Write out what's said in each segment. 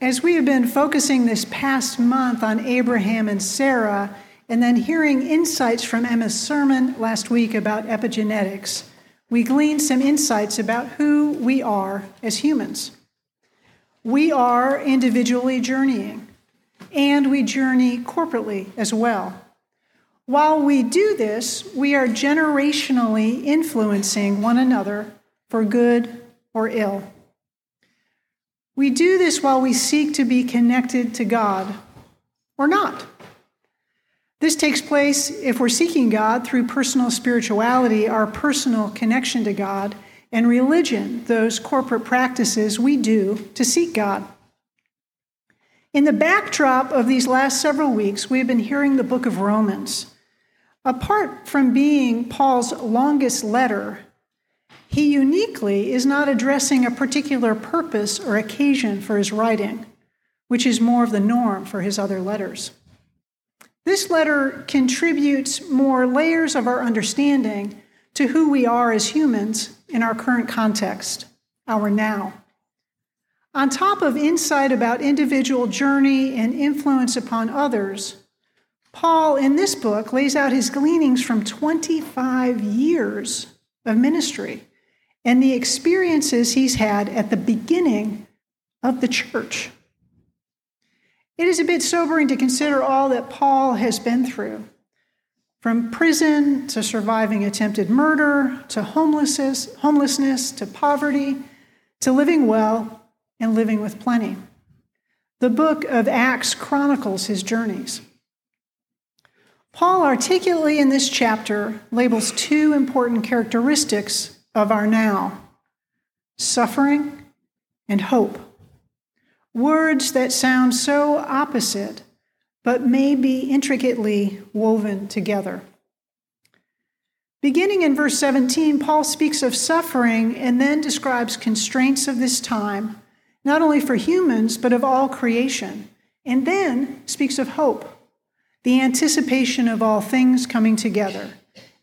As we have been focusing this past month on Abraham and Sarah, and then hearing insights from Emma's sermon last week about epigenetics, we gleaned some insights about who we are as humans. We are individually journeying, and we journey corporately as well. While we do this, we are generationally influencing one another for good or ill. We do this while we seek to be connected to God or not. This takes place if we're seeking God through personal spirituality, our personal connection to God, and religion, those corporate practices we do to seek God. In the backdrop of these last several weeks, we've been hearing the book of Romans. Apart from being Paul's longest letter, he uniquely is not addressing a particular purpose or occasion for his writing, which is more of the norm for his other letters. This letter contributes more layers of our understanding to who we are as humans in our current context, our now. On top of insight about individual journey and influence upon others, Paul in this book lays out his gleanings from 25 years of ministry and the experiences he's had at the beginning of the church. It is a bit sobering to consider all that Paul has been through from prison to surviving attempted murder to homelessness, homelessness to poverty to living well and living with plenty. The book of Acts chronicles his journeys. Paul articulately in this chapter labels two important characteristics of our now suffering and hope. Words that sound so opposite, but may be intricately woven together. Beginning in verse 17, Paul speaks of suffering and then describes constraints of this time, not only for humans, but of all creation, and then speaks of hope, the anticipation of all things coming together,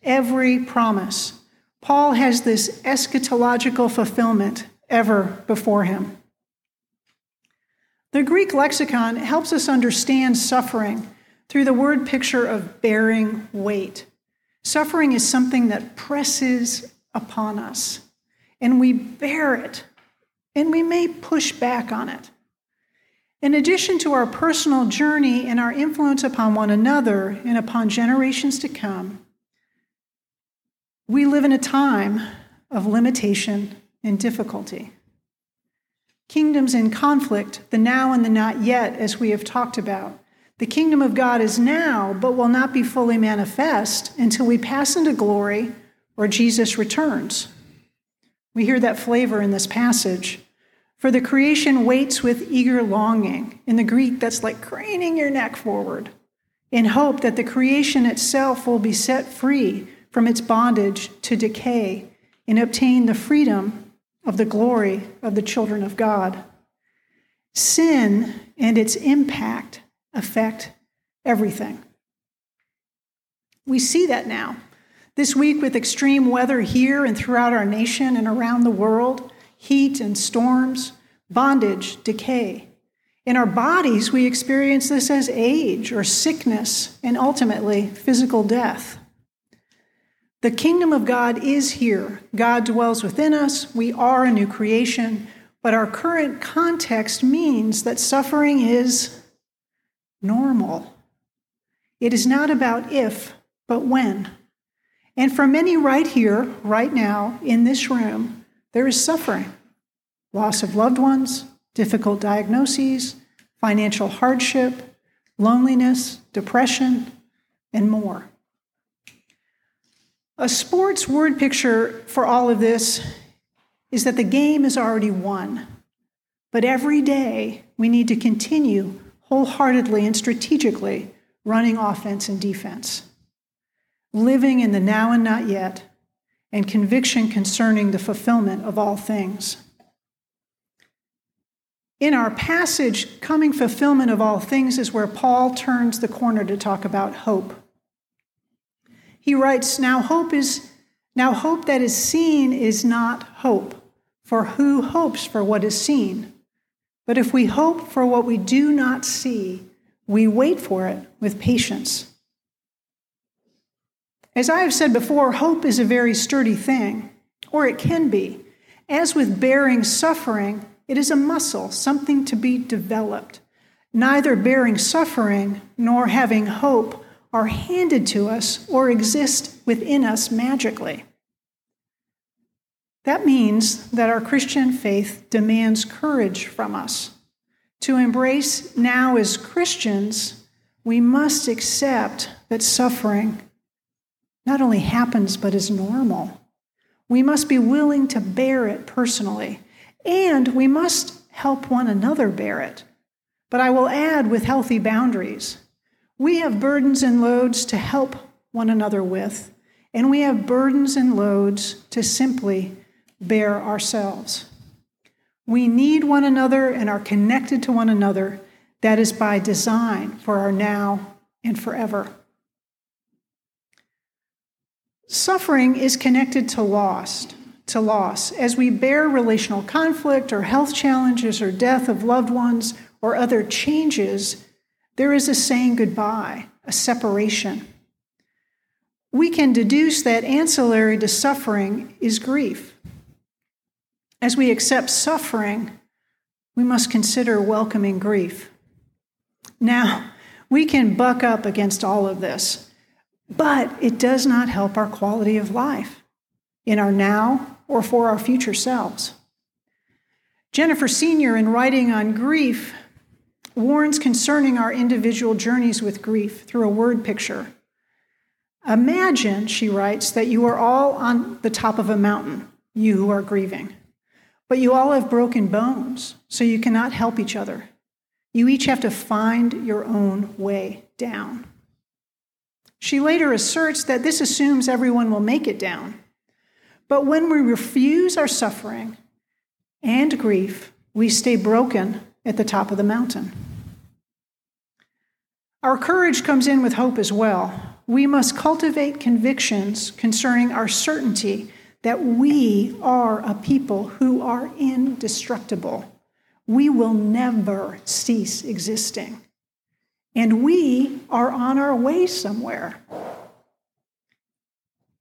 every promise. Paul has this eschatological fulfillment ever before him. The Greek lexicon helps us understand suffering through the word picture of bearing weight. Suffering is something that presses upon us, and we bear it, and we may push back on it. In addition to our personal journey and our influence upon one another and upon generations to come, we live in a time of limitation and difficulty. Kingdoms in conflict, the now and the not yet, as we have talked about. The kingdom of God is now, but will not be fully manifest until we pass into glory or Jesus returns. We hear that flavor in this passage. For the creation waits with eager longing. In the Greek, that's like craning your neck forward, in hope that the creation itself will be set free from its bondage to decay and obtain the freedom of the glory of the children of God. Sin and its impact affect everything. We see that now. This week, with extreme weather here and throughout our nation and around the world, heat and storms, bondage, decay. In our bodies, we experience this as age or sickness and ultimately physical death. The kingdom of God is here. God dwells within us. We are a new creation. But our current context means that suffering is normal. It is not about if, but when. And for many right here, right now, in this room, there is suffering loss of loved ones, difficult diagnoses, financial hardship, loneliness, depression, and more. A sports word picture for all of this is that the game is already won. But every day, we need to continue wholeheartedly and strategically running offense and defense, living in the now and not yet, and conviction concerning the fulfillment of all things. In our passage, coming fulfillment of all things is where Paul turns the corner to talk about hope. He writes, Now hope is now hope that is seen is not hope, for who hopes for what is seen? But if we hope for what we do not see, we wait for it with patience. As I have said before, hope is a very sturdy thing, or it can be. As with bearing suffering, it is a muscle, something to be developed. Neither bearing suffering nor having hope are handed to us or exist within us magically. That means that our Christian faith demands courage from us. To embrace now as Christians, we must accept that suffering not only happens, but is normal. We must be willing to bear it personally, and we must help one another bear it. But I will add with healthy boundaries. We have burdens and loads to help one another with, and we have burdens and loads to simply bear ourselves. We need one another and are connected to one another. That is by design for our now and forever. Suffering is connected to loss, to loss. As we bear relational conflict or health challenges or death of loved ones or other changes, there is a saying goodbye, a separation. We can deduce that ancillary to suffering is grief. As we accept suffering, we must consider welcoming grief. Now, we can buck up against all of this but it does not help our quality of life in our now or for our future selves. Jennifer Senior, in writing on grief, warns concerning our individual journeys with grief through a word picture. Imagine, she writes, that you are all on the top of a mountain, you who are grieving, but you all have broken bones, so you cannot help each other. You each have to find your own way down. She later asserts that this assumes everyone will make it down. But when we refuse our suffering and grief, we stay broken at the top of the mountain. Our courage comes in with hope as well. We must cultivate convictions concerning our certainty that we are a people who are indestructible. We will never cease existing and we are on our way somewhere.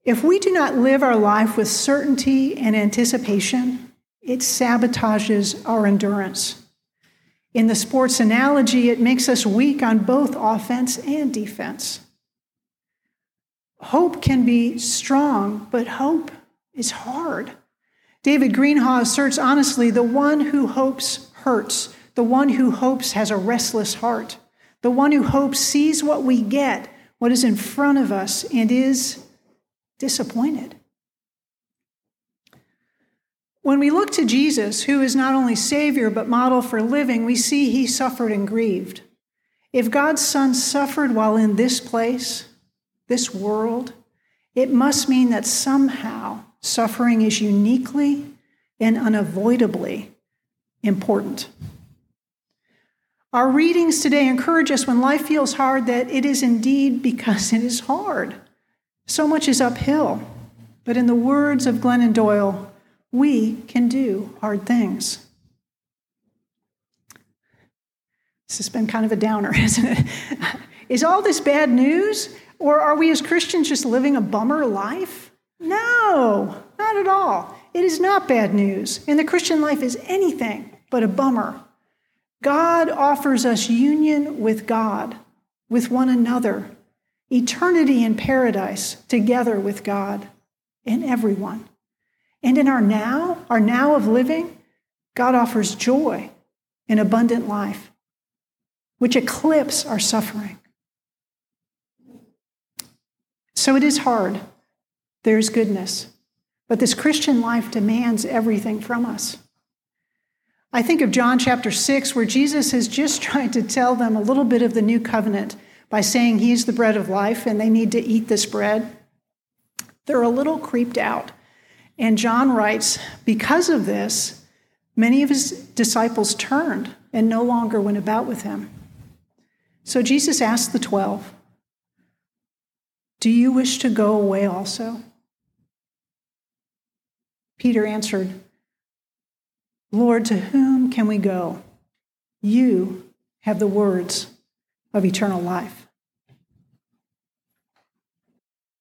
If we do not live our life with certainty and anticipation, it sabotages our endurance. In the sports analogy, it makes us weak on both offense and defense. Hope can be strong, but hope is hard. David Greenhaw asserts honestly the one who hopes hurts, the one who hopes has a restless heart. The one who hopes sees what we get, what is in front of us, and is disappointed. When we look to Jesus, who is not only Savior but model for living, we see he suffered and grieved. If God's Son suffered while in this place, this world, it must mean that somehow suffering is uniquely and unavoidably important. Our readings today encourage us when life feels hard that it is indeed because it is hard. So much is uphill. But in the words of Glennon Doyle, we can do hard things. This has been kind of a downer, isn't it? Is all this bad news? Or are we as Christians just living a bummer life? No, not at all. It is not bad news. And the Christian life is anything but a bummer. God offers us union with God, with one another, eternity in paradise together with God and everyone. And in our now, our now of living, God offers joy and abundant life, which eclipse our suffering. So it is hard. There's goodness. But this Christian life demands everything from us. I think of John chapter 6, where Jesus has just tried to tell them a little bit of the new covenant by saying he's the bread of life and they need to eat this bread. They're a little creeped out. And John writes, because of this, many of his disciples turned and no longer went about with him. So Jesus asked the twelve, Do you wish to go away also? Peter answered, Lord, to whom can we go? You have the words of eternal life.